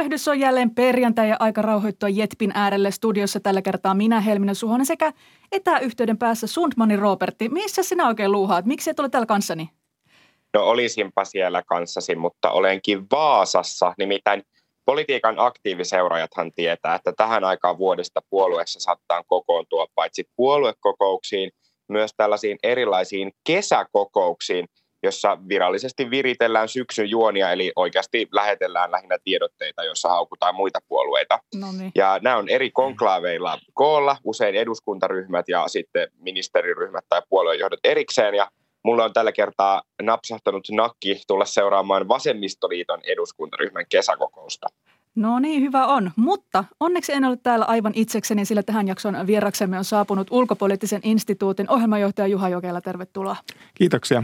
Tervehdys on jälleen perjantai ja aika rauhoittua Jetpin äärelle studiossa tällä kertaa minä Helminen Suhonen sekä etäyhteyden päässä Sundmanin Robertti. Missä sinä oikein luuhaat? Miksi et ole täällä kanssani? No olisinpa siellä kanssasi, mutta olenkin Vaasassa. Nimittäin politiikan aktiiviseuraajathan tietää, että tähän aikaan vuodesta puolueessa saattaa kokoontua paitsi puoluekokouksiin, myös tällaisiin erilaisiin kesäkokouksiin, jossa virallisesti viritellään syksyn juonia, eli oikeasti lähetellään lähinnä tiedotteita, joissa haukutaan muita puolueita. Noniin. Ja nämä on eri konklaaveilla koolla, usein eduskuntaryhmät ja sitten ministeriryhmät tai puoluejohdot erikseen. Ja mulla on tällä kertaa napsahtanut nakki tulla seuraamaan Vasemmistoliiton eduskuntaryhmän kesäkokousta. No niin, hyvä on. Mutta onneksi en ole täällä aivan itsekseni, sillä tähän jakson vieraksemme on saapunut ulkopoliittisen instituutin ohjelmajohtaja Juha Jokela. Tervetuloa. Kiitoksia.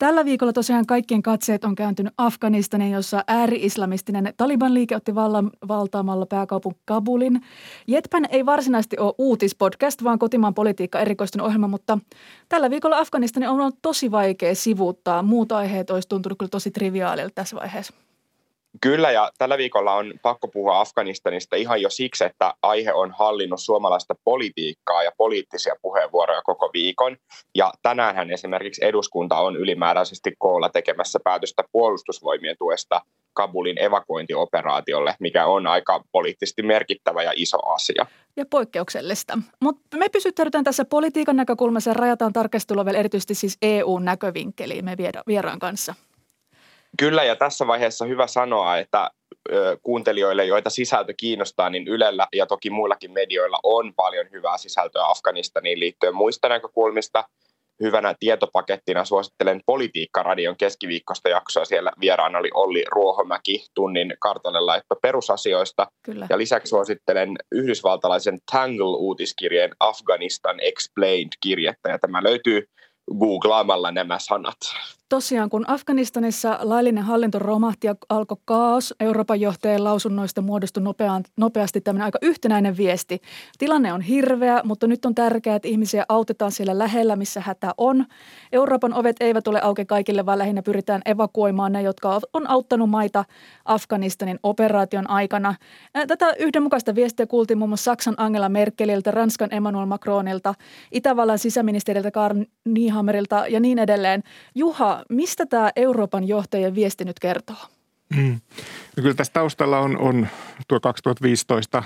Tällä viikolla tosiaan kaikkien katseet on kääntynyt Afganistaniin, jossa ääri-islamistinen Taliban-liike otti vallan, valtaamalla pääkaupun Kabulin. Jetpän ei varsinaisesti ole uutispodcast, vaan kotimaan politiikka erikoistunut ohjelma, mutta tällä viikolla Afganistani on ollut tosi vaikea sivuuttaa. Muut aiheet olisi tuntunut kyllä tosi triviaalilta tässä vaiheessa. Kyllä, ja tällä viikolla on pakko puhua Afganistanista ihan jo siksi, että aihe on hallinnut suomalaista politiikkaa ja poliittisia puheenvuoroja koko viikon. Ja tänäänhän esimerkiksi eduskunta on ylimääräisesti koolla tekemässä päätöstä puolustusvoimien tuesta Kabulin evakuointioperaatiolle, mikä on aika poliittisesti merkittävä ja iso asia. Ja poikkeuksellista. Mutta me pysyttäydytään tässä politiikan näkökulmassa ja rajataan tarkastelua vielä erityisesti siis EU-näkövinkkeliin me vieraan kanssa. Kyllä, ja tässä vaiheessa hyvä sanoa, että kuuntelijoille, joita sisältö kiinnostaa, niin Ylellä ja toki muillakin medioilla on paljon hyvää sisältöä Afganistaniin liittyen muista näkökulmista. Hyvänä tietopakettina suosittelen Politiikka-radion keskiviikkosta jaksoa. Siellä vieraana oli Olli Ruohomäki tunnin kartallelaitto perusasioista. Kyllä. Ja lisäksi suosittelen yhdysvaltalaisen Tangle-uutiskirjeen Afghanistan Explained-kirjettä. Ja tämä löytyy googlaamalla nämä sanat. Tosiaan, kun Afganistanissa laillinen hallinto romahti ja alkoi kaos, Euroopan johtajien lausunnoista muodostui nopean, nopeasti tämmöinen aika yhtenäinen viesti. Tilanne on hirveä, mutta nyt on tärkeää, että ihmisiä autetaan siellä lähellä, missä hätä on. Euroopan ovet eivät ole auki kaikille, vaan lähinnä pyritään evakuoimaan ne, jotka on auttanut maita Afganistanin operaation aikana. Tätä yhdenmukaista viestiä kuultiin muun muassa Saksan Angela Merkeliltä, Ranskan Emmanuel Macronilta, Itävallan sisäministeriltä Karl Niehammerilta ja niin edelleen. Juha, mistä tämä Euroopan johtajien viesti nyt kertoo? Mm. No kyllä tässä taustalla on, on tuo 2015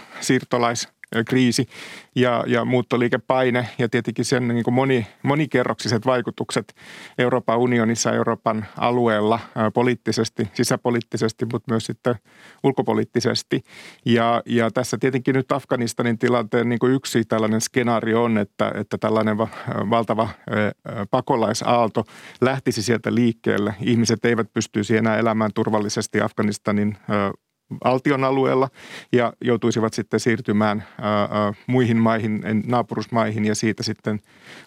siirtolaiskriisi ja, ja muuttoliikepaine ja tietenkin sen niin kuin moni, monikerroksiset vaikutukset Euroopan unionissa Euroopan alueella poliittisesti, sisäpoliittisesti, mutta myös sitten ulkopoliittisesti. Ja, ja tässä tietenkin nyt Afganistanin tilanteen niin kuin yksi tällainen skenaario on, että, että tällainen va, valtava pakolaisaalto lähtisi sieltä liikkeelle. Ihmiset eivät pystyisi enää elämään turvallisesti Afganistanin valtion alueella ja joutuisivat sitten siirtymään ää, muihin maihin, naapurusmaihin ja siitä sitten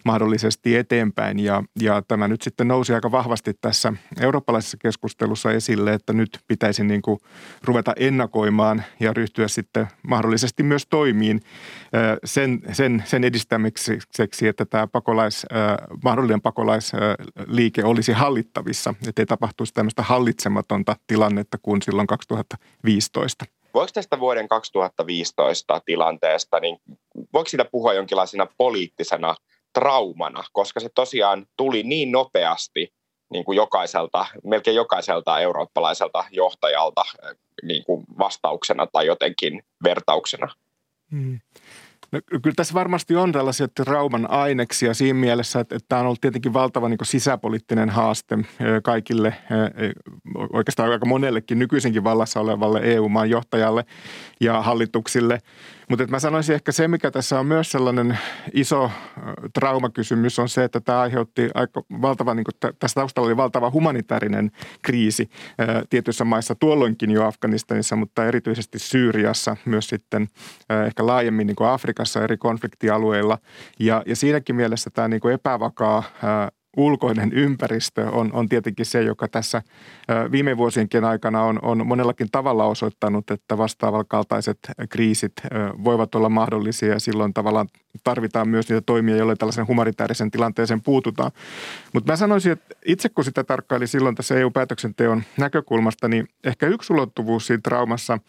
mahdollisesti eteenpäin. Ja, ja tämä nyt sitten nousi aika vahvasti tässä eurooppalaisessa keskustelussa esille, että nyt pitäisi niin kuin ruveta ennakoimaan ja ryhtyä sitten mahdollisesti myös toimiin ää, sen, sen, sen edistämiseksi, että tämä pakolais, mahdollinen pakolaisliike olisi hallittavissa, että ei tapahtuisi tämmöistä hallitsematonta tilannetta kuin silloin 2005 2015. Voiko tästä vuoden 2015 tilanteesta, niin voiko siitä puhua jonkinlaisena poliittisena traumana, koska se tosiaan tuli niin nopeasti niin kuin jokaiselta, melkein jokaiselta eurooppalaiselta johtajalta niin kuin vastauksena tai jotenkin vertauksena? Hmm. No, kyllä tässä varmasti on tällaisia trauman aineksia siinä mielessä, että, että tämä on ollut tietenkin valtava niin sisäpoliittinen haaste kaikille, oikeastaan aika monellekin nykyisinkin vallassa olevalle EU-maan johtajalle ja hallituksille. Mutta mä sanoisin ehkä se, mikä tässä on myös sellainen iso traumakysymys, on se, että tämä aiheutti aika valtava, niin tässä taustalla oli valtava humanitaarinen kriisi tietyissä maissa tuolloinkin jo Afganistanissa, mutta erityisesti Syyriassa, myös sitten ehkä laajemmin niin Afrikassa Afrikassa eri konfliktialueilla. Ja, ja siinäkin mielessä tämä niin kuin epävakaa ulkoinen ympäristö on, on tietenkin se, joka tässä viime vuosienkin aikana on, on monellakin tavalla osoittanut, että vastaavan kaltaiset kriisit voivat olla mahdollisia ja silloin tavallaan tarvitaan myös niitä toimia, joilla tällaisen humanitaarisen tilanteeseen puututaan. Mutta mä sanoisin, että itse kun sitä tarkkaili silloin tässä EU-päätöksenteon näkökulmasta, niin ehkä yksi ulottuvuus siinä traumassa,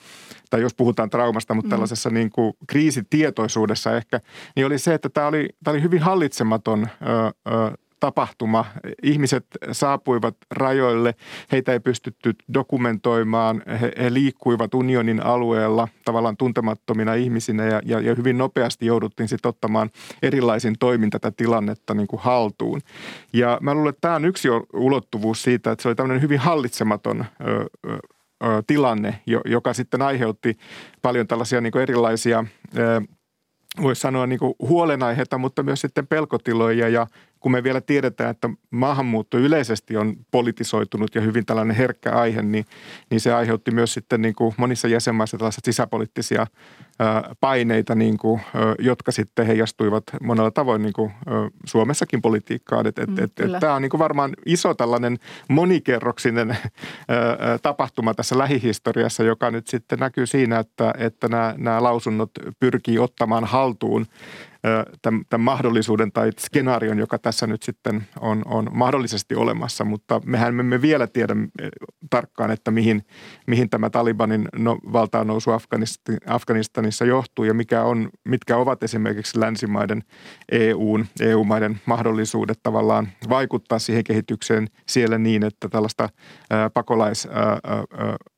tai jos puhutaan traumasta, mutta mm. tällaisessa niin kuin kriisitietoisuudessa ehkä, niin oli se, että tämä oli, tämä oli hyvin hallitsematon ö, ö, tapahtuma. Ihmiset saapuivat rajoille, heitä ei pystytty dokumentoimaan, he, he liikkuivat unionin alueella tavallaan tuntemattomina ihmisinä ja, ja, ja hyvin nopeasti jouduttiin sitten ottamaan erilaisin toimin tätä tilannetta niin kuin haltuun. Ja mä luulen, että tämä on yksi ulottuvuus siitä, että se oli tämmöinen hyvin hallitsematon ö, ö, tilanne, joka sitten aiheutti paljon tällaisia niin erilaisia voisi sanoa niin huolenaiheita, mutta myös sitten pelkotiloja ja kun me vielä tiedetään, että maahanmuutto yleisesti on politisoitunut ja hyvin tällainen herkkä aihe, niin, niin se aiheutti myös sitten niin kuin monissa jäsenmaissa tällaisia sisäpoliittisia paineita, niin kuin, jotka sitten heijastuivat monella tavoin niin kuin Suomessakin politiikkaan. Et, et, mm, et, et, tämä on niin kuin varmaan iso tällainen monikerroksinen tapahtuma tässä lähihistoriassa, joka nyt sitten näkyy siinä, että, että nämä, nämä lausunnot pyrkii ottamaan haltuun tämän, tämän mahdollisuuden tai skenaarion, joka tässä nyt sitten on, on mahdollisesti olemassa, mutta mehän emme vielä tiedä tarkkaan, että mihin, mihin tämä Talibanin no, valtaan nousu Afganistanissa johtuu ja mikä on, mitkä ovat esimerkiksi länsimaiden EUn, EU-maiden mahdollisuudet tavallaan vaikuttaa siihen kehitykseen siellä niin, että tällaista pakolais,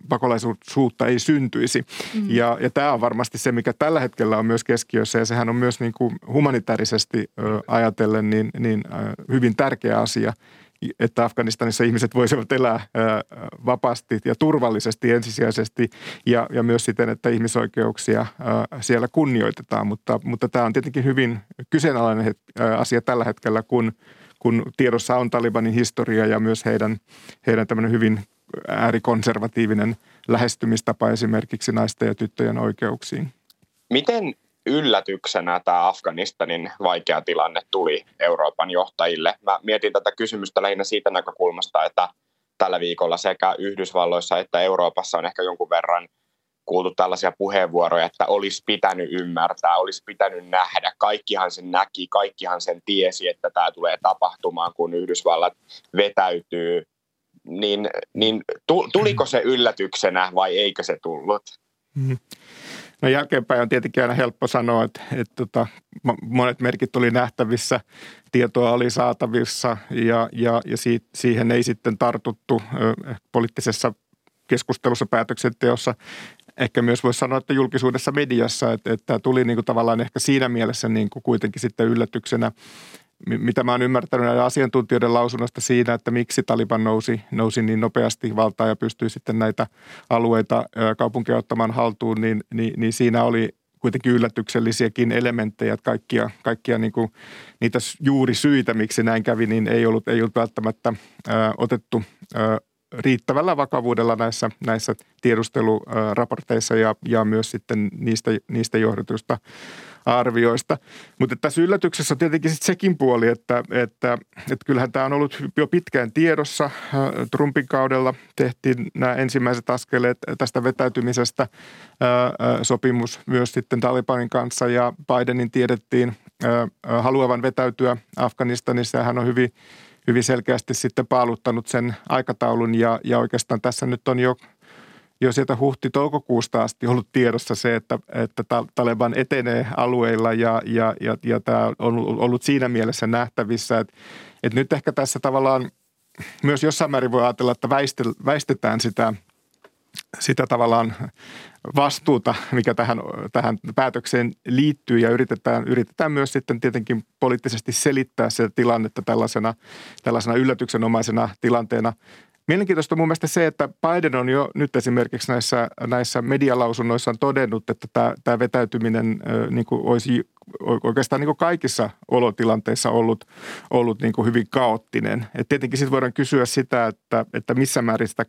pakolaisuutta ei syntyisi. Mm. Ja, ja tämä on varmasti se, mikä tällä hetkellä on myös keskiössä ja sehän on myös niin kuin humanitaarisesti ajatellen niin, niin hyvin tärkeä asia, että Afganistanissa ihmiset voisivat elää vapaasti ja turvallisesti ensisijaisesti ja, ja myös siten, että ihmisoikeuksia siellä kunnioitetaan. Mutta, mutta tämä on tietenkin hyvin kyseenalainen asia tällä hetkellä, kun, kun tiedossa on Talibanin historia ja myös heidän, heidän tämmöinen hyvin äärikonservatiivinen lähestymistapa esimerkiksi naisten ja tyttöjen oikeuksiin. Miten yllätyksenä tämä Afganistanin vaikea tilanne tuli Euroopan johtajille. Mä mietin tätä kysymystä lähinnä siitä näkökulmasta, että tällä viikolla sekä Yhdysvalloissa että Euroopassa on ehkä jonkun verran kuultu tällaisia puheenvuoroja, että olisi pitänyt ymmärtää, olisi pitänyt nähdä. Kaikkihan sen näki, kaikkihan sen tiesi, että tämä tulee tapahtumaan, kun Yhdysvallat vetäytyy. Niin, niin tuliko se yllätyksenä vai eikö se tullut? Mm-hmm. No jälkeenpäin on tietenkin aina helppo sanoa, että, että tota, monet merkit oli nähtävissä, tietoa oli saatavissa ja, ja, ja siihen ei sitten tartuttu poliittisessa keskustelussa, päätöksenteossa. Ehkä myös voisi sanoa, että julkisuudessa mediassa, että, että tuli niin kuin tavallaan ehkä siinä mielessä niin kuin kuitenkin sitten yllätyksenä mitä mä oon ymmärtänyt näiden asiantuntijoiden lausunnosta siinä, että miksi Taliban nousi, nousi niin nopeasti valtaan ja pystyi sitten näitä alueita kaupunkia ottamaan haltuun, niin, niin, niin siinä oli kuitenkin yllätyksellisiäkin elementtejä, että kaikkia, kaikkia niin kuin, niitä juuri syitä, miksi näin kävi, niin ei ollut, ei ollut välttämättä ää, otettu ää, riittävällä vakavuudella näissä, näissä tiedusteluraporteissa ja, ja myös sitten niistä, niistä johdetuista arvioista. Mutta tässä yllätyksessä on tietenkin sit sekin puoli, että, että, että kyllähän tämä on ollut jo pitkään tiedossa. Trumpin kaudella tehtiin nämä ensimmäiset askeleet tästä vetäytymisestä. Sopimus myös sitten Talibanin kanssa ja Bidenin tiedettiin haluavan vetäytyä Afganistanissa ja hän on hyvin hyvin selkeästi sitten paaluttanut sen aikataulun. Ja, ja oikeastaan tässä nyt on jo jo sieltä huhti-toukokuusta asti ollut tiedossa se, että, että Taleban etenee alueilla. Ja, ja, ja, ja tämä on ollut siinä mielessä nähtävissä, että, että nyt ehkä tässä tavallaan myös jossain määrin voi ajatella, että väistetään sitä, sitä tavallaan vastuuta, mikä tähän, tähän päätökseen liittyy. Ja yritetään, yritetään myös sitten tietenkin poliittisesti selittää se tilannetta tällaisena, tällaisena yllätyksenomaisena tilanteena – Mielenkiintoista mun mielestä se, että Biden on jo nyt esimerkiksi näissä, näissä medialausunnoissaan todennut, että tämä, tämä vetäytyminen niin kuin olisi oikeastaan niin kuin kaikissa olotilanteissa ollut, ollut niin kuin hyvin kaoottinen. Et tietenkin sitten voidaan kysyä sitä, että, että missä määrin sitä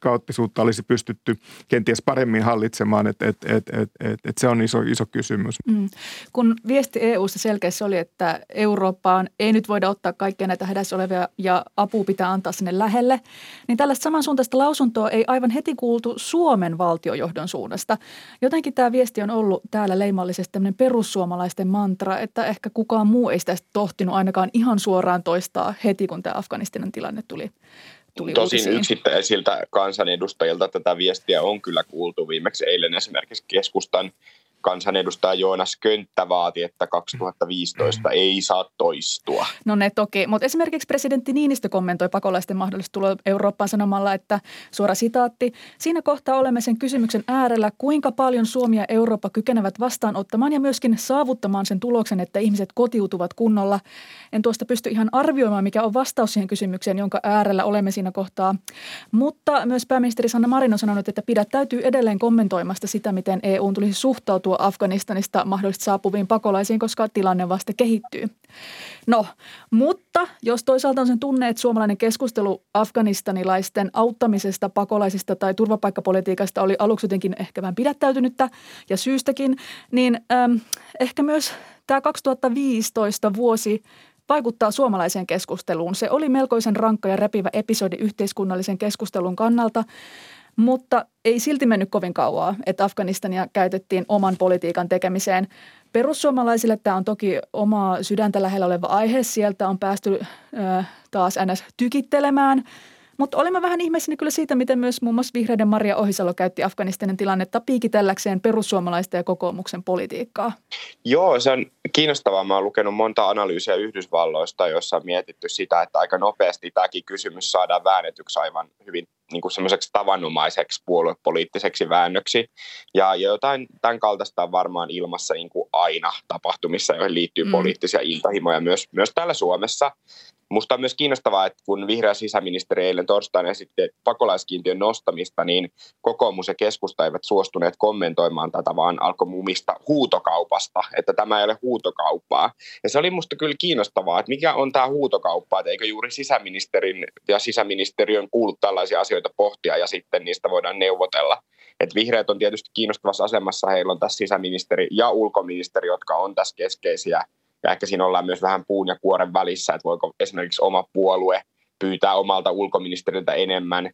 kaoottisuutta olisi pystytty kenties paremmin hallitsemaan, että et, et, et, et, et se on iso, iso kysymys. Mm. Kun viesti EU-ssa selkeästi oli, että Eurooppaan ei nyt voida ottaa kaikkia näitä hädässä olevia ja apu pitää antaa sinne lähelle, niin tällaista samansuuntaista lausuntoa ei aivan heti kuultu Suomen valtiojohdon suunnasta. Jotenkin tämä viesti on ollut täällä leimallisesti tämmöinen perussuomalaisten mantra, että ehkä kukaan muu ei sitä tohtinut ainakaan ihan suoraan toistaa heti, kun tämä Afganistanin tilanne tuli tuli Tosin uutisiin. yksittäisiltä kansanedustajilta tätä viestiä on kyllä kuultu. Viimeksi eilen esimerkiksi keskustan kansanedustaja Joonas Könttä vaati, että 2015 mm. ei saa toistua. No ne toki, mutta esimerkiksi presidentti Niinistö kommentoi pakolaisten mahdollista tuloa Eurooppaan sanomalla, että suora sitaatti, siinä kohtaa olemme sen kysymyksen äärellä, kuinka paljon Suomi ja Eurooppa kykenevät vastaanottamaan ja myöskin saavuttamaan sen tuloksen, että ihmiset kotiutuvat kunnolla. En tuosta pysty ihan arvioimaan, mikä on vastaus siihen kysymykseen, jonka äärellä olemme siinä kohtaa. Mutta myös pääministeri Sanna Marin on sanonut, että pidättäytyy edelleen kommentoimasta sitä, miten EU tulisi suhtautua suhtautua Afganistanista mahdollisesti saapuviin pakolaisiin, koska tilanne vasta kehittyy. No, mutta jos toisaalta on sen tunne, että suomalainen keskustelu afganistanilaisten auttamisesta, pakolaisista tai turvapaikkapolitiikasta oli aluksi jotenkin ehkä vähän pidättäytynyttä ja syystäkin, niin ähm, ehkä myös tämä 2015 vuosi vaikuttaa suomalaiseen keskusteluun. Se oli melkoisen rankka ja repivä episodi yhteiskunnallisen keskustelun kannalta. Mutta ei silti mennyt kovin kauaa, että Afganistania käytettiin oman politiikan tekemiseen. Perussuomalaisille tämä on toki oma sydäntä lähellä oleva aihe. Sieltä on päästy äh, taas ns. tykittelemään – mutta olimme vähän ihmeessäni kyllä siitä, miten myös muun muassa vihreiden Maria Ohisalo käytti Afganistanin tilannetta piikitelläkseen perussuomalaisten ja kokoomuksen politiikkaa. Joo, se on kiinnostavaa. Mä oon lukenut monta analyysiä Yhdysvalloista, joissa on mietitty sitä, että aika nopeasti tämäkin kysymys saadaan väännetyksi aivan hyvin niin kuin semmoiseksi tavanomaiseksi puoluepoliittiseksi väännöksi. Ja jotain tämän kaltaista on varmaan ilmassa niin kuin aina tapahtumissa, joihin liittyy mm. poliittisia intahimoja myös, myös täällä Suomessa. Musta on myös kiinnostavaa, että kun vihreä sisäministeri eilen torstaina esitti pakolaiskiintiön nostamista, niin kokoomus ja keskusta eivät suostuneet kommentoimaan tätä, vaan alkoi mumista huutokaupasta, että tämä ei ole huutokauppaa. Ja se oli musta kyllä kiinnostavaa, että mikä on tämä huutokauppa, että eikö juuri sisäministerin ja sisäministeriön kuulu tällaisia asioita pohtia ja sitten niistä voidaan neuvotella. Et vihreät on tietysti kiinnostavassa asemassa, heillä on tässä sisäministeri ja ulkoministeri, jotka on tässä keskeisiä ja ehkä siinä ollaan myös vähän puun ja kuoren välissä, että voiko esimerkiksi oma puolue pyytää omalta ulkoministeriltä enemmän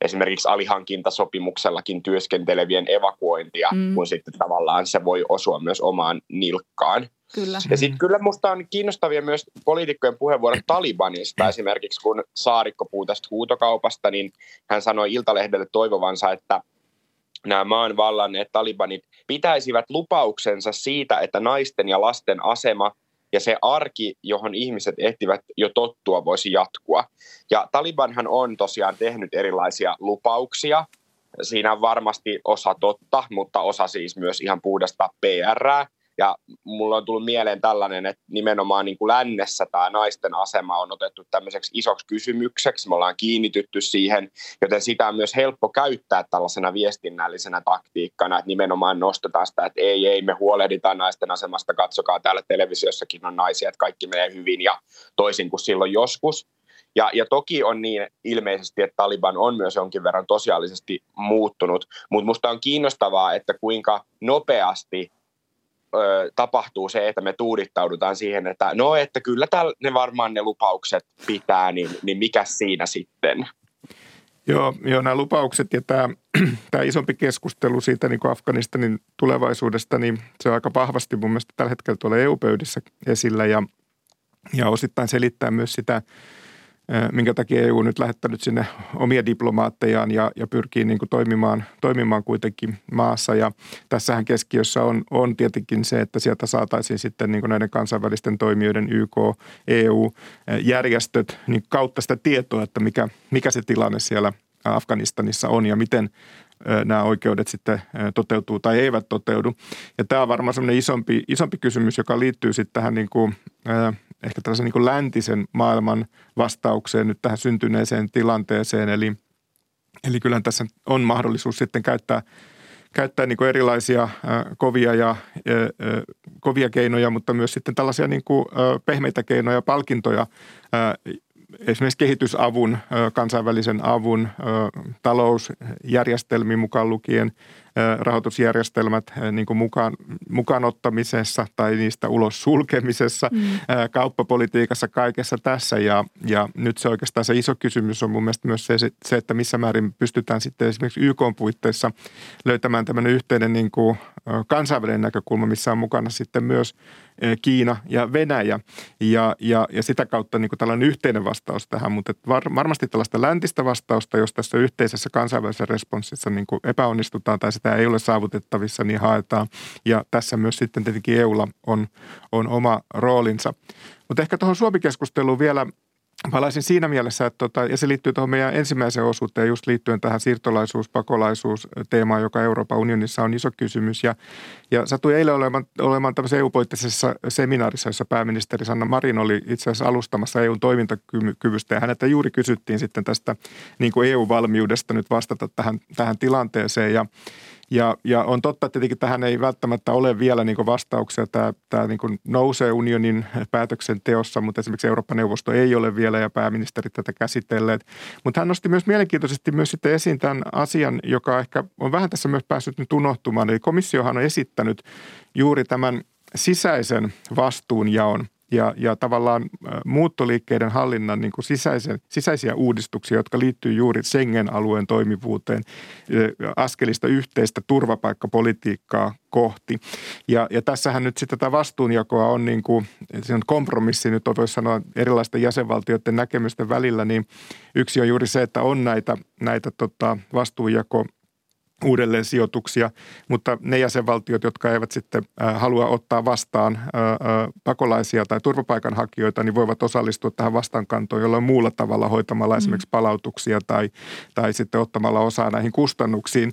esimerkiksi alihankintasopimuksellakin työskentelevien evakuointia, mm. kun sitten tavallaan se voi osua myös omaan nilkkaan. Kyllä. Ja sitten kyllä minusta on kiinnostavia myös poliitikkojen puheenvuorot Talibanista. Esimerkiksi kun Saarikko puhui tästä huutokaupasta, niin hän sanoi Iltalehdelle toivovansa, että nämä maan vallanneet talibanit pitäisivät lupauksensa siitä, että naisten ja lasten asema ja se arki, johon ihmiset ehtivät jo tottua, voisi jatkua. Ja Talibanhan on tosiaan tehnyt erilaisia lupauksia. Siinä on varmasti osa totta, mutta osa siis myös ihan puhdasta PRää. Ja mulla on tullut mieleen tällainen, että nimenomaan niin kuin lännessä tämä naisten asema on otettu tämmöiseksi isoksi kysymykseksi. Me ollaan kiinnitytty siihen, joten sitä on myös helppo käyttää tällaisena viestinnällisenä taktiikkana, että nimenomaan nostetaan sitä, että ei, ei, me huolehditaan naisten asemasta, katsokaa täällä televisiossakin on naisia, että kaikki menee hyvin ja toisin kuin silloin joskus. Ja, ja toki on niin ilmeisesti, että Taliban on myös jonkin verran tosiaalisesti muuttunut, mutta minusta on kiinnostavaa, että kuinka nopeasti ö, tapahtuu se, että me tuudittaudutaan siihen, että no, että kyllä täällä ne varmaan ne lupaukset pitää, niin, niin mikä siinä sitten? Joo, joo, nämä lupaukset ja tämä, tämä isompi keskustelu siitä niin kuin Afganistanin tulevaisuudesta, niin se on aika vahvasti mun mielestä tällä hetkellä tuolla EU-pöydissä esillä ja, ja osittain selittää myös sitä – minkä takia EU on nyt lähettänyt sinne omia diplomaattejaan ja, ja pyrkii niin kuin toimimaan, toimimaan kuitenkin maassa. Ja tässähän keskiössä on, on tietenkin se, että sieltä saataisiin sitten niin kuin näiden kansainvälisten toimijoiden YK, EU-järjestöt niin kautta sitä tietoa, että mikä, mikä se tilanne siellä Afganistanissa on ja miten nämä oikeudet sitten toteutuu tai eivät toteudu. Ja tämä on varmaan semmoinen isompi, isompi kysymys, joka liittyy sitten tähän niin kuin, ehkä tällaisen niin läntisen maailman vastaukseen nyt tähän syntyneeseen tilanteeseen. Eli, eli kyllä tässä on mahdollisuus sitten käyttää, käyttää niin erilaisia kovia, ja, kovia keinoja, mutta myös sitten tällaisia niin kuin pehmeitä keinoja, palkintoja esimerkiksi kehitysavun, kansainvälisen avun, talousjärjestelmiin mukaan lukien rahoitusjärjestelmät niin kuin mukaan, mukaan ottamisessa tai niistä ulos sulkemisessa, mm. kauppapolitiikassa, kaikessa tässä. Ja, ja nyt se oikeastaan se iso kysymys on mun mielestä myös se, se että missä määrin pystytään sitten esimerkiksi YK puitteissa löytämään tämmöinen yhteinen niin kuin kansainvälinen näkökulma, missä on mukana sitten myös Kiina ja Venäjä ja, ja, ja sitä kautta niin tällainen yhteinen vastaus tähän, mutta var, varmasti tällaista läntistä vastausta, jos tässä yhteisessä kansainvälisessä responssissa niin epäonnistutaan tai sitä ei ole saavutettavissa, niin haetaan. Ja tässä myös sitten tietenkin EUlla on, on oma roolinsa. Mutta ehkä tuohon Suomi-keskusteluun vielä palaisin siinä mielessä, että tota, ja se liittyy tuohon meidän ensimmäiseen osuuteen just liittyen tähän siirtolaisuus, pakolaisuus teemaan, joka Euroopan unionissa on iso kysymys. Ja, ja satui eilen olemaan, olemaan tämmöisessä EU-poliittisessa seminaarissa, jossa pääministeri Sanna Marin oli itse asiassa alustamassa EUn toimintakyvystä ja häneltä juuri kysyttiin sitten tästä niin EU-valmiudesta nyt vastata tähän, tähän tilanteeseen ja ja, ja on totta, että tietenkin tähän ei välttämättä ole vielä niin vastauksia. Tämä, tämä niin nousee unionin päätöksenteossa, mutta esimerkiksi Euroopan neuvosto ei ole vielä ja pääministerit tätä käsitelleet. Mutta hän nosti myös mielenkiintoisesti myös sitten esiin tämän asian, joka ehkä on vähän tässä myös päässyt nyt unohtumaan. Eli komissiohan on esittänyt juuri tämän sisäisen vastuunjaon ja, ja tavallaan muuttoliikkeiden hallinnan niin kuin sisäisen, sisäisiä uudistuksia, jotka liittyy juuri Schengen-alueen toimivuuteen, askelista yhteistä turvapaikkapolitiikkaa kohti. Ja, ja tässähän nyt sitten tätä vastuunjakoa on niin kuin, se on kompromissi nyt voisi sanoa erilaisten jäsenvaltioiden näkemysten välillä, niin yksi on juuri se, että on näitä, näitä tota, vastuunjako uudelleen sijoituksia, mutta ne jäsenvaltiot, jotka eivät sitten halua ottaa vastaan pakolaisia tai turvapaikanhakijoita, niin voivat osallistua tähän vastaankantoon jollain muulla tavalla hoitamalla mm. esimerkiksi palautuksia tai, tai sitten ottamalla osaa näihin kustannuksiin.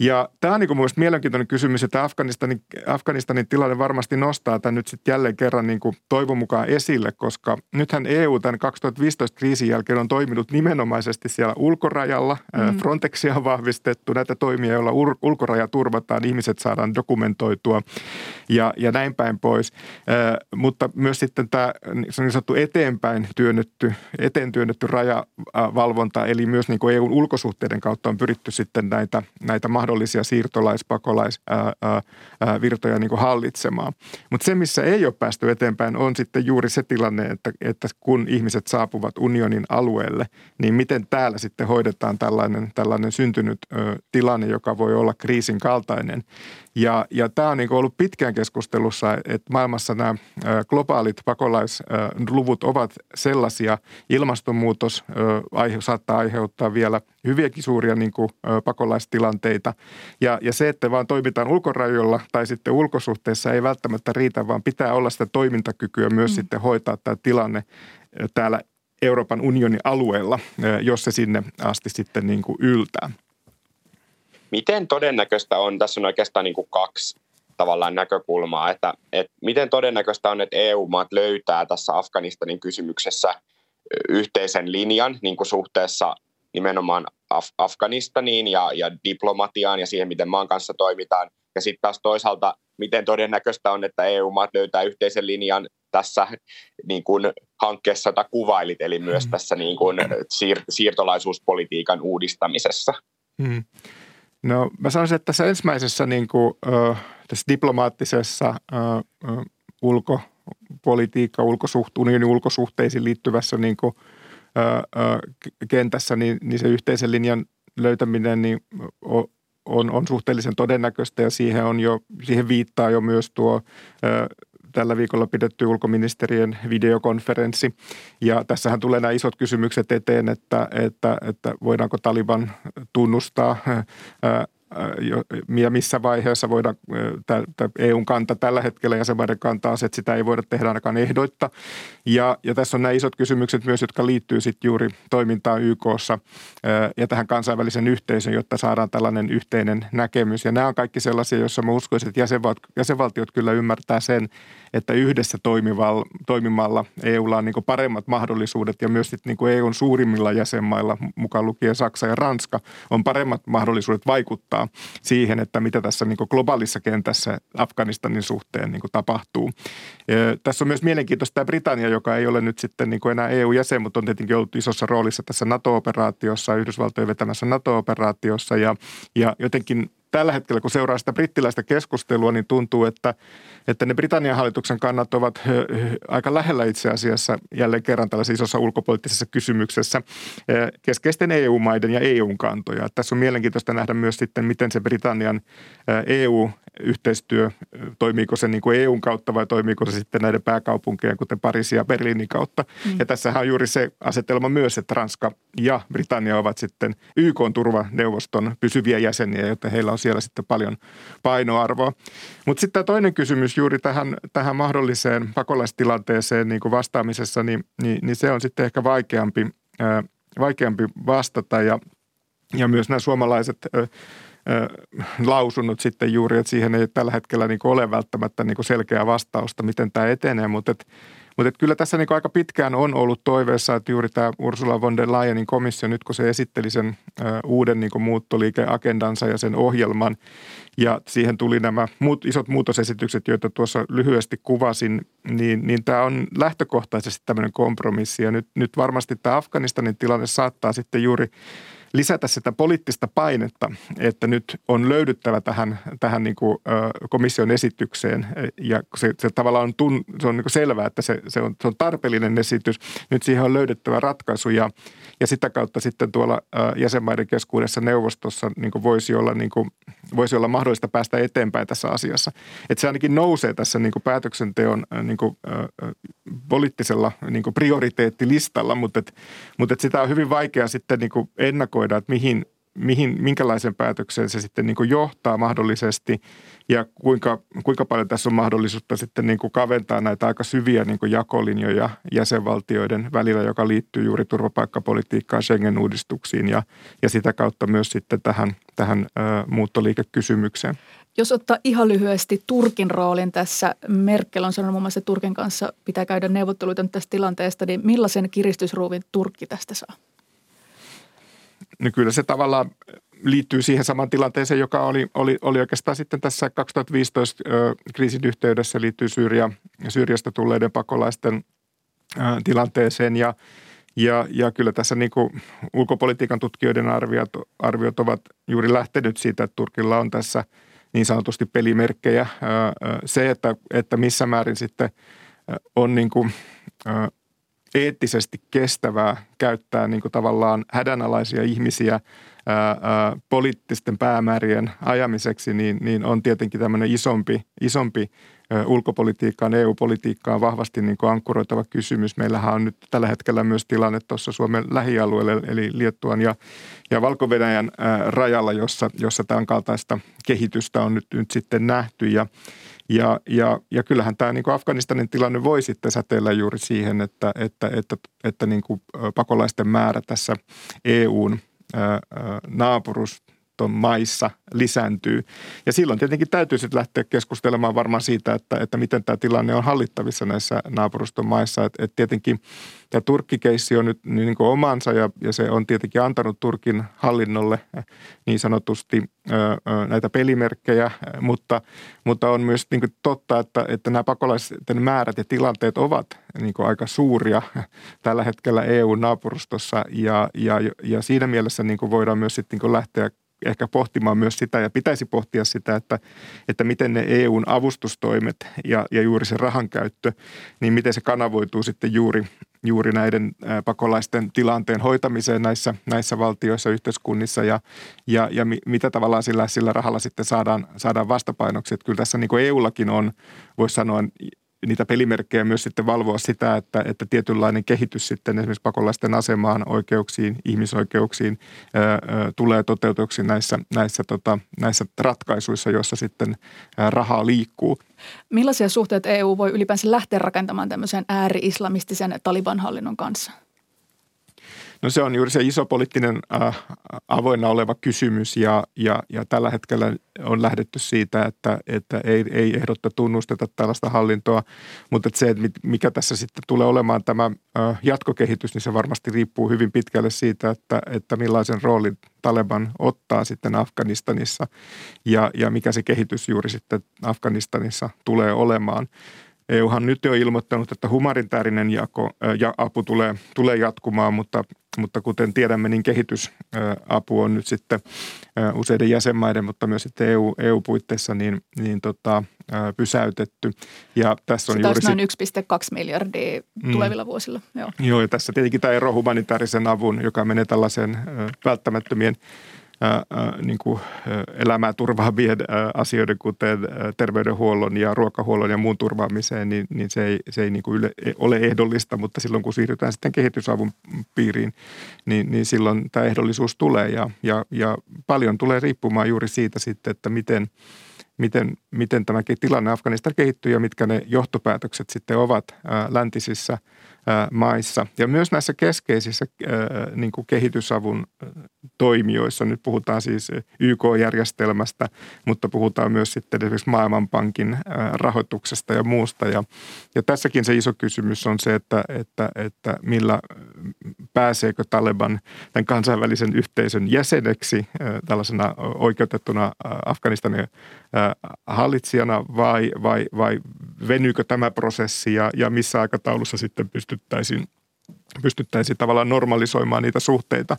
Ja tämä on niin kuin mielenkiintoinen kysymys, että Afganistanin, Afganistanin tilanne varmasti nostaa tämän nyt sitten jälleen kerran niin kuin toivon mukaan esille, koska nythän EU tämän 2015 kriisin jälkeen on toiminut nimenomaisesti siellä ulkorajalla. Mm. Frontexia on vahvistettu, näitä toimia, joilla ulkoraja turvataan, ihmiset saadaan dokumentoitua ja, ja näin päin pois. Mutta myös sitten tämä niin sanottu eteenpäin työnnetty, eteen työnnetty rajavalvonta, eli myös niin kuin EUn ulkosuhteiden kautta on pyritty sitten näitä, näitä mahdollisia siirtolaispakolaisvirtoja niin kuin hallitsemaan. Mutta se, missä ei ole päästy eteenpäin, on sitten juuri se tilanne, että, että kun ihmiset saapuvat unionin alueelle, niin miten täällä sitten hoidetaan tällainen, tällainen syntynyt tilanne, joka voi olla kriisin kaltainen. Ja, ja tämä on niin ollut pitkään keskustelussa, että maailmassa nämä globaalit pakolaisluvut ovat sellaisia, ilmastonmuutos aihe, saattaa aiheuttaa vielä hyviäkin suuria niin kuin, pakolaistilanteita. Ja, ja se, että vaan toimitaan ulkorajoilla tai sitten ulkosuhteessa ei välttämättä riitä, vaan pitää olla sitä toimintakykyä myös mm. sitten hoitaa tämä tilanne täällä Euroopan unionin alueella, jos se sinne asti sitten niin kuin yltää. Miten todennäköistä on, tässä on oikeastaan niin kuin kaksi tavallaan näkökulmaa, että, että miten todennäköistä on, että EU-maat löytää tässä Afganistanin kysymyksessä yhteisen linjan niin kuin suhteessa nimenomaan Af- Afganistaniin ja, ja diplomatiaan ja siihen, miten maan kanssa toimitaan. Ja sitten taas toisaalta, miten todennäköistä on, että EU-maat löytää yhteisen linjan tässä niin kuin hankkeessa, jota kuvailit, eli myös mm. tässä niin kuin siir- siirtolaisuuspolitiikan uudistamisessa. Hmm. No mä sanoisin, että tässä ensimmäisessä niin kuin, tässä diplomaattisessa ulkopolitiikka, ulkosuht, unionin ulkosuhteisiin liittyvässä niin kuin, kentässä, niin, niin se yhteisen linjan löytäminen niin on, on suhteellisen todennäköistä ja siihen, on jo, siihen viittaa jo myös tuo tällä viikolla pidetty ulkoministerien videokonferenssi. Ja tässähän tulee nämä isot kysymykset eteen, että, että, että voidaanko Taliban tunnustaa ja missä vaiheessa voidaan, EUn kanta tällä hetkellä jäsenmaiden kantaa että sitä ei voida tehdä ainakaan ehdoitta. Ja, ja tässä on nämä isot kysymykset myös, jotka liittyy sitten juuri toimintaan YKssa ja tähän kansainvälisen yhteisön, jotta saadaan tällainen yhteinen näkemys. Ja nämä on kaikki sellaisia, joissa mä uskoisin, että jäsenvaltiot, jäsenvaltiot kyllä ymmärtää sen, että yhdessä toimivalla, toimimalla EUlla on niin paremmat mahdollisuudet ja myös sitten niin EUn suurimmilla jäsenmailla, mukaan lukien Saksa ja Ranska, on paremmat mahdollisuudet vaikuttaa vaikuttaa siihen, että mitä tässä niin globaalissa kentässä Afganistanin suhteen niin tapahtuu. Tässä on myös mielenkiintoista tämä Britannia, joka ei ole nyt sitten niin enää EU-jäsen, mutta on tietenkin ollut isossa roolissa tässä NATO-operaatiossa, Yhdysvaltojen vetämässä NATO-operaatiossa ja, ja jotenkin tällä hetkellä, kun seuraa sitä brittiläistä keskustelua, niin tuntuu, että, että ne Britannian hallituksen kannat ovat aika lähellä itse asiassa jälleen kerran tällaisessa isossa ulkopoliittisessa kysymyksessä keskeisten EU-maiden ja EUn kantoja. Tässä on mielenkiintoista nähdä myös sitten, miten se Britannian EU-yhteistyö, toimiiko se niin kuin EUn kautta vai toimiiko se sitten näiden pääkaupunkien, kuten Pariisin ja Berliinin kautta. Mm. Ja tässähän on juuri se asetelma myös, että Ranska ja Britannia ovat sitten YK-turvaneuvoston pysyviä jäseniä, joten heillä on siellä sitten paljon painoarvoa. Mutta sitten toinen kysymys juuri tähän, tähän mahdolliseen pakolaistilanteeseen niin kuin vastaamisessa, niin, niin, niin se on sitten ehkä vaikeampi, ää, vaikeampi vastata ja, ja myös nämä suomalaiset ää, lausunnut sitten juuri, että siihen ei tällä hetkellä niin ole välttämättä niin selkeää vastausta, miten tämä etenee, mutta että mutta kyllä tässä niin aika pitkään on ollut toiveessa, että juuri tämä Ursula von der Leyenin komissio, nyt kun se esitteli sen uuden niin muuttoliikeagendansa ja sen ohjelman, ja siihen tuli nämä muut, isot muutosesitykset, joita tuossa lyhyesti kuvasin, niin, niin tämä on lähtökohtaisesti tämmöinen kompromissi. Ja nyt, nyt varmasti tämä Afganistanin tilanne saattaa sitten juuri lisätä sitä poliittista painetta, että nyt on löydyttävä tähän, tähän niin kuin, komission esitykseen ja se, se tavallaan on, tun, se on niin kuin selvää, että se, se, on, se on tarpeellinen esitys. Nyt siihen on löydettävä ratkaisu ja, ja sitä kautta sitten tuolla jäsenmaiden keskuudessa neuvostossa niin kuin voisi, olla, niin kuin, voisi olla mahdollista päästä eteenpäin tässä asiassa. Että se ainakin nousee tässä niin kuin päätöksenteon niin kuin, poliittisella niin kuin prioriteettilistalla, mutta, et, mutta et sitä on hyvin vaikea sitten niin kuin ennakoida, että mihin, mihin, minkälaisen päätökseen se sitten niin kuin johtaa mahdollisesti ja kuinka, kuinka paljon tässä on mahdollisuutta sitten niin kuin kaventaa näitä aika syviä niin kuin jakolinjoja jäsenvaltioiden välillä, joka liittyy juuri turvapaikkapolitiikkaan, Schengen-uudistuksiin ja, ja sitä kautta myös sitten tähän, tähän ö, muuttoliikekysymykseen. Jos ottaa ihan lyhyesti Turkin roolin tässä, Merkel on sanonut muun muassa, että Turkin kanssa pitää käydä neuvotteluita tästä tilanteesta, niin millaisen kiristysruuvin Turkki tästä saa? No kyllä se tavallaan liittyy siihen samaan tilanteeseen, joka oli, oli, oli oikeastaan sitten tässä 2015 ö, kriisin yhteydessä liittyy Syyria, Syyriasta tulleiden pakolaisten ö, tilanteeseen ja ja, ja kyllä tässä niin kuin ulkopolitiikan tutkijoiden arviot, arviot ovat juuri lähtenyt siitä, että Turkilla on tässä – niin sanotusti pelimerkkejä. Se, että, että missä määrin sitten on niin kuin, eettisesti kestävää käyttää niin kuin tavallaan hädänalaisia ihmisiä ää, ää, poliittisten päämäärien ajamiseksi, niin, niin on tietenkin tämmöinen isompi, isompi ää, ulkopolitiikkaan, EU-politiikkaan vahvasti niin kuin ankkuroitava kysymys. Meillähän on nyt tällä hetkellä myös tilanne tuossa Suomen lähialueelle, eli Liettuan ja, ja valko rajalla, jossa, jossa tämän kaltaista kehitystä on nyt, nyt sitten nähty. Ja, ja, ja, ja kyllähän tämä niin kuin Afganistanin tilanne voi sitten säteillä juuri siihen, että, että, että, että niin kuin pakolaisten määrä tässä EUn naapurus maissa lisääntyy. Ja silloin tietenkin täytyy sitten lähteä keskustelemaan varmaan siitä, että, että miten tämä tilanne on hallittavissa näissä naapuruston maissa. Että et tietenkin tämä Turkkikeissi on nyt niin, niin kuin omansa ja, ja se on tietenkin antanut Turkin hallinnolle niin sanotusti ö, ö, näitä pelimerkkejä, mutta, mutta on myös niin kuin totta, että, että nämä pakolaisten määrät ja tilanteet ovat niin kuin aika suuria tällä hetkellä EU-naapurustossa ja, ja, ja siinä mielessä niin kuin voidaan myös sitten niin lähteä ehkä pohtimaan myös sitä ja pitäisi pohtia sitä, että, että miten ne EUn avustustoimet ja, ja juuri se rahan käyttö, niin miten se kanavoituu sitten juuri, juuri näiden pakolaisten tilanteen hoitamiseen näissä, näissä valtioissa, yhteiskunnissa ja, ja, ja mitä tavallaan sillä, sillä rahalla sitten saadaan, saadaan vastapainoksi. Että kyllä tässä niin kuin EUllakin on, voisi sanoa, niitä pelimerkkejä myös sitten valvoa sitä, että, että tietynlainen kehitys sitten esimerkiksi pakolaisten asemaan, oikeuksiin, ihmisoikeuksiin ää, ää, tulee toteutuksi näissä, näissä, tota, näissä ratkaisuissa, joissa sitten ää, rahaa liikkuu. Millaisia suhteita EU voi ylipäänsä lähteä rakentamaan tämmöisen ääri-islamistisen Taliban-hallinnon kanssa? No se on juuri se iso poliittinen äh, avoinna oleva kysymys ja, ja, ja tällä hetkellä on lähdetty siitä, että, että ei, ei ehdotta tunnusteta tällaista hallintoa, mutta että se, että mikä tässä sitten tulee olemaan tämä äh, jatkokehitys, niin se varmasti riippuu hyvin pitkälle siitä, että, että millaisen roolin Taleban ottaa sitten Afganistanissa ja, ja mikä se kehitys juuri sitten Afganistanissa tulee olemaan. EUhan nyt jo ilmoittanut, että humanitaarinen jako, ja apu tulee, tulee jatkumaan, mutta, mutta kuten tiedämme, niin kehitysapu on nyt sitten useiden jäsenmaiden, mutta myös sitten EU, EU-puitteissa niin, niin tota, pysäytetty. Ja tässä on Sitä juuri noin 1,2 miljardia mm. tulevilla mm. vuosilla. Joo. Joo, ja tässä tietenkin tämä ero humanitaarisen avun, joka menee tällaiseen välttämättömien niin kuin elämää turvaavien asioiden, kuten terveydenhuollon ja ruokahuollon ja muun turvaamiseen, niin, niin se ei, se ei niin kuin yle, ole ehdollista, mutta silloin kun siirrytään sitten kehitysavun piiriin, niin, niin silloin tämä ehdollisuus tulee ja, ja, ja paljon tulee riippumaan juuri siitä sitten, että miten – miten, miten tämä tilanne Afganistan kehittyy ja mitkä ne johtopäätökset sitten ovat läntisissä maissa. Ja myös näissä keskeisissä niin kuin kehitysavun toimijoissa, nyt puhutaan siis YK-järjestelmästä, mutta puhutaan myös sitten esimerkiksi Maailmanpankin rahoituksesta ja muusta. Ja, ja tässäkin se iso kysymys on se, että, että, että millä pääseekö Taleban tämän kansainvälisen yhteisön jäseneksi tällaisena oikeutettuna Afganistanin hallitsijana vai, vai, vai venyykö tämä prosessi ja, ja missä aikataulussa sitten pystyttäisiin, pystyttäisiin tavallaan normalisoimaan niitä suhteita.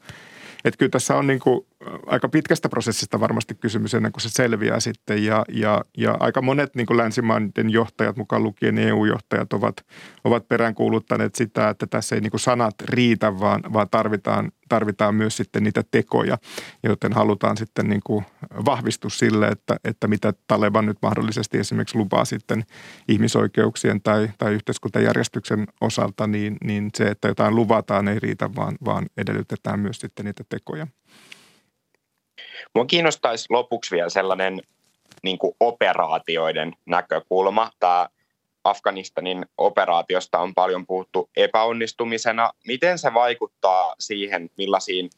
Että kyllä tässä on niin kuin aika pitkästä prosessista varmasti kysymys ennen kuin se selviää sitten. Ja, ja, ja aika monet niin kuin länsimaiden johtajat, mukaan lukien EU-johtajat, ovat, ovat peräänkuuluttaneet sitä, että tässä ei niin kuin sanat riitä, vaan, vaan tarvitaan, tarvitaan myös sitten niitä tekoja, joten halutaan sitten niin kuin vahvistus sille, että, että mitä Taleban nyt mahdollisesti esimerkiksi lupaa sitten ihmisoikeuksien tai, tai yhteiskuntajärjestyksen osalta, niin, niin se, että jotain luvataan ei riitä, vaan, vaan edellytetään myös sitten niitä tekoja. Mua kiinnostaisi lopuksi vielä sellainen niin kuin operaatioiden näkökulma. Tämä Afganistanin operaatiosta on paljon puhuttu epäonnistumisena. Miten se vaikuttaa siihen, millaisiin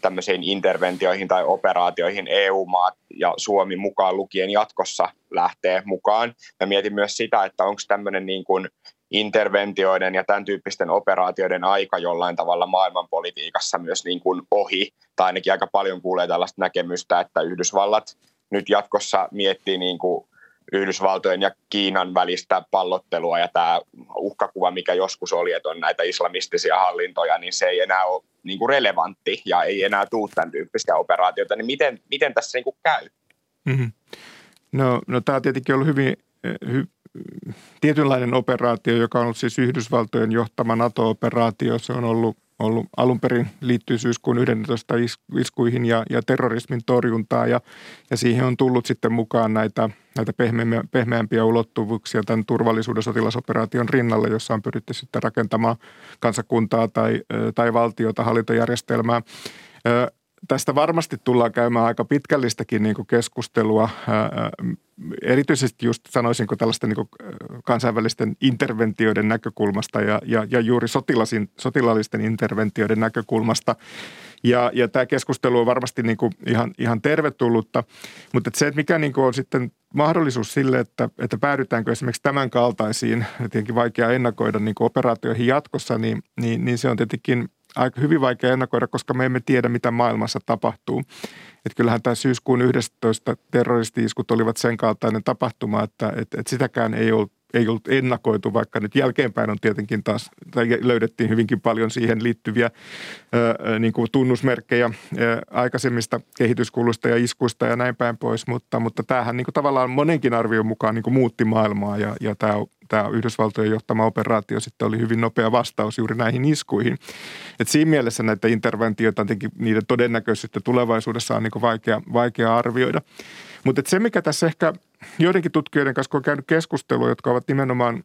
tämmöisiin interventioihin tai operaatioihin EU-maat ja Suomi mukaan lukien jatkossa lähtee mukaan. Mä mietin myös sitä, että onko tämmöinen niin kuin interventioiden ja tämän tyyppisten operaatioiden aika jollain tavalla maailmanpolitiikassa myös niin kuin ohi, tai ainakin aika paljon kuulee tällaista näkemystä, että Yhdysvallat nyt jatkossa miettii niin kuin Yhdysvaltojen ja Kiinan välistä pallottelua ja tämä uhkakuva, mikä joskus oli, että on näitä islamistisia hallintoja, niin se ei enää ole niin kuin relevantti ja ei enää tule tämän tyyppisiä operaatioita. Niin miten, miten tässä niin kuin käy? Mm-hmm. No, no tämä on tietenkin ollut hyvin, hy, tietynlainen operaatio, joka on ollut siis Yhdysvaltojen johtama NATO-operaatio. Se on ollut, ollut alun perin liittyy syyskuun 11 iskuihin ja, ja terrorismin torjuntaan ja, ja siihen on tullut sitten mukaan näitä, näitä pehmeämpiä, pehmeämpiä ulottuvuuksia tämän turvallisuuden sotilasoperaation rinnalle, jossa on pyritty sitten rakentamaan kansakuntaa tai, tai valtiota, hallintojärjestelmää tästä varmasti tullaan käymään aika pitkällistäkin niin keskustelua, erityisesti just sanoisinko tällaisten niin kansainvälisten interventioiden näkökulmasta ja, ja, ja juuri sotilaallisten interventioiden näkökulmasta. Ja, ja tämä keskustelu on varmasti niin kuin ihan, ihan tervetullutta, mutta se, että mikä niin kuin on sitten mahdollisuus sille, että, että päädytäänkö esimerkiksi tämän kaltaisiin, tietenkin vaikea ennakoida niin kuin operaatioihin jatkossa, niin, niin, niin se on tietenkin aika hyvin vaikea ennakoida, koska me emme tiedä, mitä maailmassa tapahtuu. Että kyllähän tämä syyskuun 11 terroristi-iskut olivat sen kaltainen tapahtuma, että, että, että sitäkään ei ollut ei ollut ennakoitu, vaikka nyt jälkeenpäin on tietenkin taas, tai löydettiin hyvinkin paljon siihen liittyviä ää, niin kuin tunnusmerkkejä ää, aikaisemmista kehityskuluista ja iskuista ja näin päin pois, mutta, mutta tämähän niin kuin tavallaan monenkin arvion mukaan niin kuin muutti maailmaa ja, ja tämä, tämä Yhdysvaltojen johtama operaatio sitten oli hyvin nopea vastaus juuri näihin iskuihin. Et siinä mielessä näitä interventioita, niiden todennäköisyyttä tulevaisuudessa on niin vaikea, vaikea arvioida. Mutta se, mikä tässä ehkä joidenkin tutkijoiden kanssa, kun on käynyt keskustelua, jotka ovat nimenomaan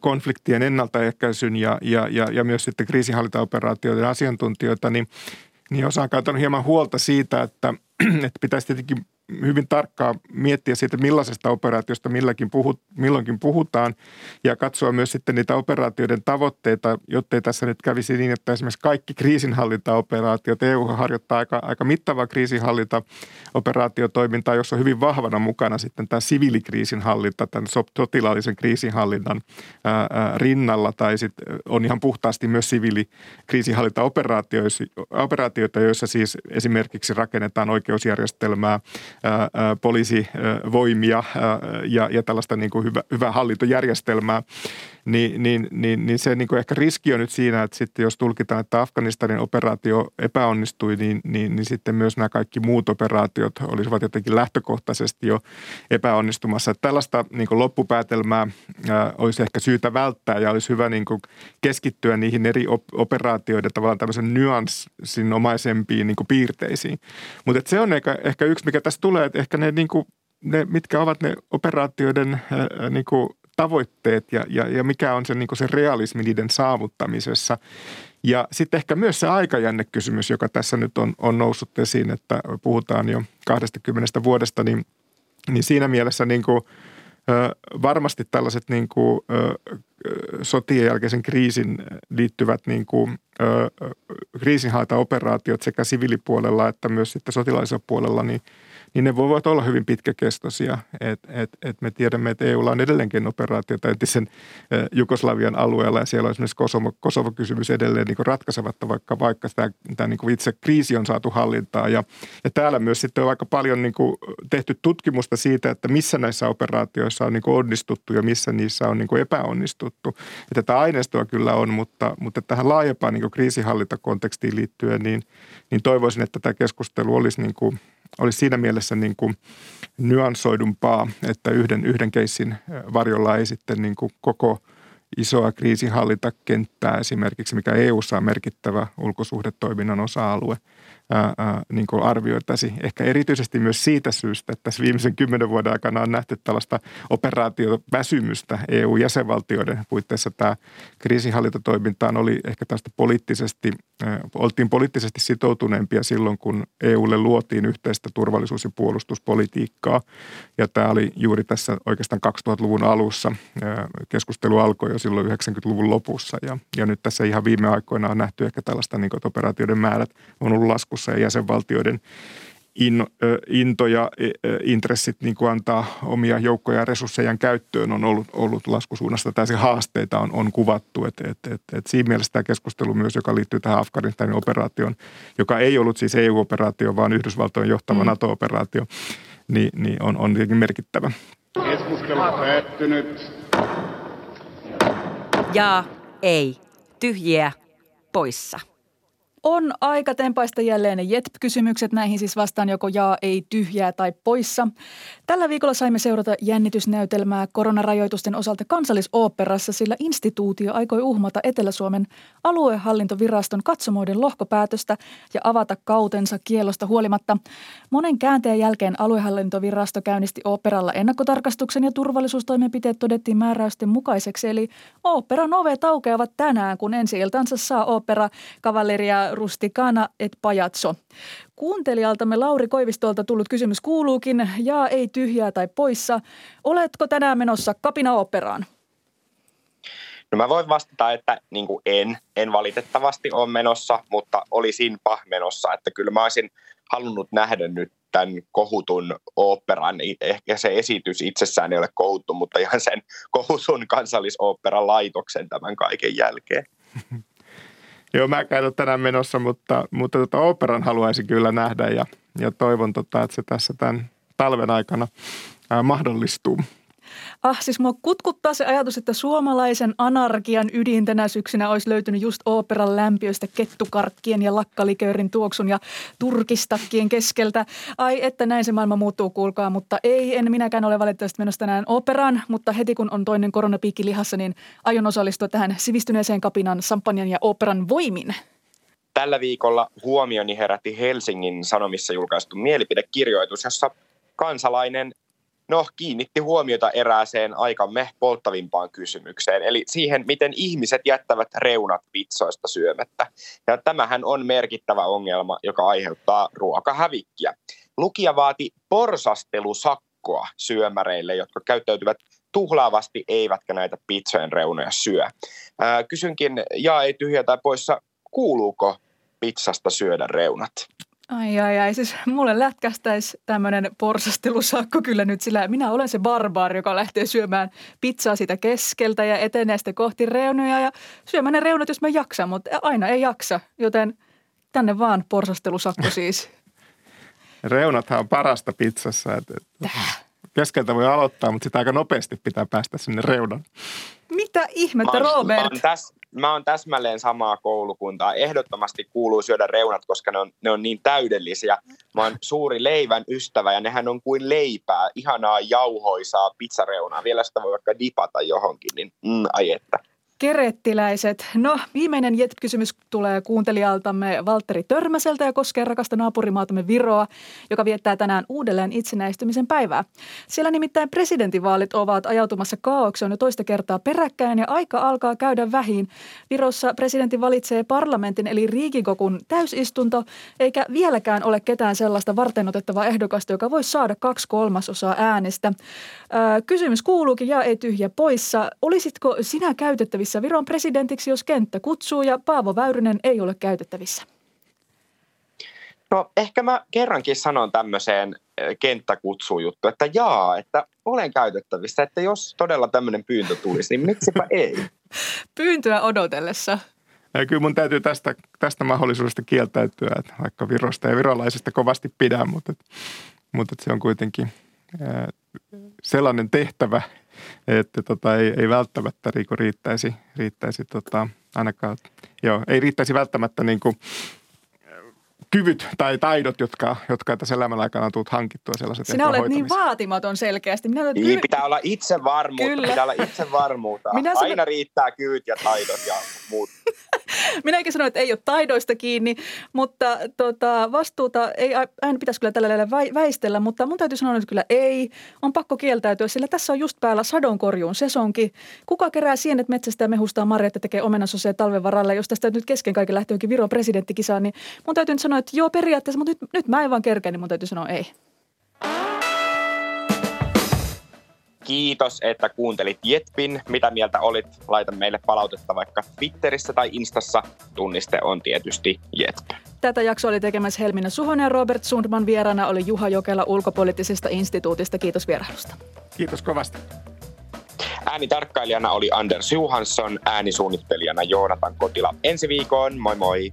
konfliktien ennaltaehkäisyn ja, ja, ja, ja myös sitten kriisinhallintaoperaatioiden asiantuntijoita, niin, niin osa on kantanut hieman huolta siitä, että, että pitäisi tietenkin hyvin tarkkaan miettiä siitä, millaisesta operaatiosta milläkin puhut, milloinkin puhutaan. Ja katsoa myös sitten niitä operaatioiden tavoitteita, jottei tässä nyt kävisi niin, että esimerkiksi kaikki kriisinhallintaoperaatiot, EU harjoittaa aika, aika mittavaa kriisinhallintaoperaatiotoimintaa, jossa on hyvin vahvana mukana sitten tämä siviilikriisinhallinta, tämän sotilaallisen kriisinhallinnan ää, ää, rinnalla tai sitten on ihan puhtaasti myös siviilikriisinhallintaoperaatioita, joissa siis esimerkiksi rakennetaan oikeusjärjestelmää, ää, ää, poliisivoimia ja, ja tällaista niin kuin hyvä, hyvää hallintojärjestelmää niin, niin, niin, niin se niin kuin ehkä riski on nyt siinä, että sitten jos tulkitaan, että Afganistanin operaatio epäonnistui, niin, niin, niin sitten myös nämä kaikki muut operaatiot olisivat jotenkin lähtökohtaisesti jo epäonnistumassa. Että tällaista niin kuin loppupäätelmää ää, olisi ehkä syytä välttää ja olisi hyvä niin kuin keskittyä niihin eri operaatioiden tavallaan tämmöisen nyanssinomaisempiin niin kuin piirteisiin. Mutta se on ehkä, ehkä yksi, mikä tässä tulee, että ehkä ne, niin kuin, ne mitkä ovat ne operaatioiden ää, niin kuin tavoitteet ja, ja, ja mikä on se, niin se realismi niiden saavuttamisessa. Ja sitten ehkä myös se aikajännekysymys, joka tässä nyt on, on noussut esiin, että puhutaan jo 20 vuodesta, niin, niin siinä mielessä niin kuin, ö, varmasti tällaiset niin kuin, ö, sotien jälkeisen kriisin liittyvät niin kuin, ö, kriisinhallintaoperaatiot sekä siviilipuolella että myös sitten sotilaallisella puolella, niin – niin ne voivat olla hyvin pitkäkestoisia. Et, et, et me tiedämme, että EUlla on edelleenkin operaatioita entisen Jugoslavian alueella ja siellä on esimerkiksi Kosovo, Kosovo-kysymys edelleen niin ratkaisematta, vaikka, vaikka tämä, tämä niin kuin itse kriisi on saatu hallintaan. Ja, ja täällä myös sitten on aika paljon niin kuin tehty tutkimusta siitä, että missä näissä operaatioissa on niin kuin onnistuttu ja missä niissä on niin kuin epäonnistuttu. Että tätä aineistoa kyllä on, mutta, mutta tähän laajempaan niin kuin kriisihallintakontekstiin liittyen, niin, niin toivoisin, että tämä keskustelu olisi niin kuin olisi siinä mielessä niin kuin nyansoidumpaa, että yhden, yhden keissin varjolla ei sitten niin kuin koko isoa kriisinhallintakenttää esimerkiksi, mikä EU:ssa on merkittävä ulkosuhdetoiminnan osa-alue – ää, niin kuin. Ehkä erityisesti myös siitä syystä, että tässä viimeisen kymmenen vuoden aikana on nähty tällaista operaatioväsymystä EU-jäsenvaltioiden puitteissa. Tämä kriisinhallintatoimintaan oli ehkä tästä poliittisesti, ää, oltiin poliittisesti sitoutuneempia silloin, kun EUlle luotiin yhteistä turvallisuus- ja puolustuspolitiikkaa. Ja tämä oli juuri tässä oikeastaan 2000-luvun alussa. Ää, keskustelu alkoi jo silloin 90-luvun lopussa ja, ja nyt tässä ihan viime aikoina on nähty ehkä tällaista, niin kuin, että operaatioiden määrät on ollut laskussa EUssa ja jäsenvaltioiden in, into ja intressit niin kuin antaa omia joukkoja ja resursseja käyttöön on ollut, ollut laskusuunnasta. Tällaisia haasteita on, on kuvattu. Et, et, et, et siinä mielessä tämä keskustelu myös, joka liittyy tähän Afganistanin operaatioon, joka ei ollut siis EU-operaatio, vaan Yhdysvaltojen johtama mm. NATO-operaatio, niin, niin on, on tietenkin merkittävä. Keskustelu päättynyt. Ja ei. Tyhjiä poissa. On aika tempaista jälleen ne JETP-kysymykset. Näihin siis vastaan joko jaa, ei, tyhjää tai poissa. Tällä viikolla saimme seurata jännitysnäytelmää koronarajoitusten osalta kansallisoopperassa, sillä instituutio aikoi uhmata Etelä-Suomen aluehallintoviraston katsomoiden lohkopäätöstä ja avata kautensa kielosta huolimatta. Monen käänteen jälkeen aluehallintovirasto käynnisti oopperalla ennakkotarkastuksen ja turvallisuustoimenpiteet todettiin määräysten mukaiseksi. Eli oopperan ovet aukeavat tänään, kun ensi iltansa saa opera kavalleria rustikana et pajatso. Kuuntelijaltamme Lauri Koivistolta tullut kysymys kuuluukin, ja ei tyhjää tai poissa. Oletko tänään menossa kapina-operaan? No mä voin vastata, että niin kuin en, en valitettavasti ole menossa, mutta olisinpa menossa. Että kyllä mä olisin halunnut nähdä nyt tämän kohutun oopperan. Ehkä se esitys itsessään ei ole kohuttu, mutta ihan sen kohutun kansallisoopperan laitoksen tämän kaiken jälkeen. Joo, mä käyn tänään menossa, mutta, mutta tota operan haluaisin kyllä nähdä ja, ja toivon, tota, että se tässä tämän talven aikana ää, mahdollistuu. Ah, siis mua kutkuttaa se ajatus, että suomalaisen anarkian ydin tänä syksynä olisi löytynyt just operan lämpiöistä kettukarkkien ja lakkaliköörin tuoksun ja turkistakkien keskeltä. Ai, että näin se maailma muuttuu, kuulkaa, mutta ei, en minäkään ole valitettavasti menossa tänään operaan, mutta heti kun on toinen koronapiikki lihassa, niin aion osallistua tähän sivistyneeseen kapinan, sampanjan ja operan voimin. Tällä viikolla huomioni herätti Helsingin Sanomissa julkaistu mielipidekirjoitus, jossa kansalainen no, kiinnitti huomiota erääseen aikamme polttavimpaan kysymykseen, eli siihen, miten ihmiset jättävät reunat vitsoista syömättä. Ja tämähän on merkittävä ongelma, joka aiheuttaa ruokahävikkiä. lukija vaati porsastelusakkoa syömäreille, jotka käyttäytyvät tuhlaavasti eivätkä näitä pizzojen reunoja syö. Ää, kysynkin, ja ei tyhjä tai poissa, kuuluuko pizzasta syödä reunat? Ai ai ai, siis mulle lätkästäisi tämmöinen porsastelusakko kyllä nyt, sillä minä olen se barbaari, joka lähtee syömään pizzaa sitä keskeltä ja etenee sitten kohti reunoja ja syömään ne reunat, jos mä jaksan, mutta aina ei jaksa, joten tänne vaan porsastelusakko siis. Reunathan on parasta pizzassa. Että, keskeltä voi aloittaa, mutta sitä aika nopeasti pitää päästä sinne reunan. Mitä ihmettä, Mä oon- Robert? Mä oon, täs, mä oon täsmälleen samaa koulukuntaa. Ehdottomasti kuuluu syödä reunat, koska ne on, ne on niin täydellisiä. Mä oon suuri leivän ystävä ja nehän on kuin leipää. Ihanaa jauhoisaa pizzareunaa. Vielä sitä voi vaikka dipata johonkin, niin mm, ai että. Kerettiläiset. No, viimeinen jet-kysymys tulee kuuntelijaltamme Valtteri Törmäseltä ja koskee rakasta naapurimaatamme Viroa, joka viettää tänään uudelleen itsenäistymisen päivää. Siellä nimittäin presidentinvaalit ovat ajautumassa kaaukseen jo toista kertaa peräkkäin ja aika alkaa käydä vähin. Virossa presidentti valitsee parlamentin eli Riigikokun täysistunto, eikä vieläkään ole ketään sellaista varteenotettavaa ehdokasta, joka voisi saada kaksi kolmasosaa äänestä. Ää, kysymys kuuluukin ja ei tyhjä poissa. Olisitko sinä käytettävissä Viron presidentiksi, jos kenttä kutsuu ja Paavo Väyrynen ei ole käytettävissä? No ehkä mä kerrankin sanon tämmöiseen eh, kenttäkutsujuttu, että jaa, että olen käytettävissä, että jos todella tämmöinen pyyntö tulisi, niin miksipä ei? Pyyntöä odotellessa. Ja kyllä mun täytyy tästä, tästä mahdollisuudesta kieltäytyä, että vaikka Virosta ja virolaisista kovasti pidän, mutta, mutta että se on kuitenkin ää, sellainen tehtävä, että tota, ei, ei välttämättä Riiko riittäisi, riittäisi tota, ainakaan, joo, ei riittäisi välttämättä niin kuin, kyvyt tai taidot, jotka, jotka tässä elämän aikana on tullut hankittua sellaisen Sinä olet niin vaatimaton selkeästi. Minä olet, Niin, pitää olla itsevarmuutta, Kyllä. pitää olla itsevarmuutta. Minä Aina riittää kyvyt ja taidot ja muut. Minä eikä sano, että ei ole taidoista kiinni, mutta tota, vastuuta ei aina pitäisi kyllä tällä lailla väi- väistellä, mutta mun täytyy sanoa nyt kyllä ei. On pakko kieltäytyä, sillä tässä on just päällä sadonkorjuun sesonki. Kuka kerää sienet metsästä ja mehustaa marjat ja tekee omenasoseja talven varalle, jos tästä nyt kesken kaiken lähtee johonkin Viron presidenttikisaan, niin mun täytyy nyt sanoa, että joo periaatteessa, mutta nyt, nyt mä en vaan kerkeä, niin mun täytyy sanoa ei. Kiitos, että kuuntelit Jetpin. Mitä mieltä olit? Laita meille palautetta vaikka Twitterissä tai Instassa. Tunniste on tietysti Jetp. Tätä jaksoa oli tekemässä Helmina Suhonen ja Robert Sundman. Vieraana oli Juha Jokela ulkopoliittisesta instituutista. Kiitos vierailusta. Kiitos kovasti. Äänitarkkailijana oli Anders Johansson, äänisuunnittelijana Joonatan Kotila. Ensi viikoon, moi moi!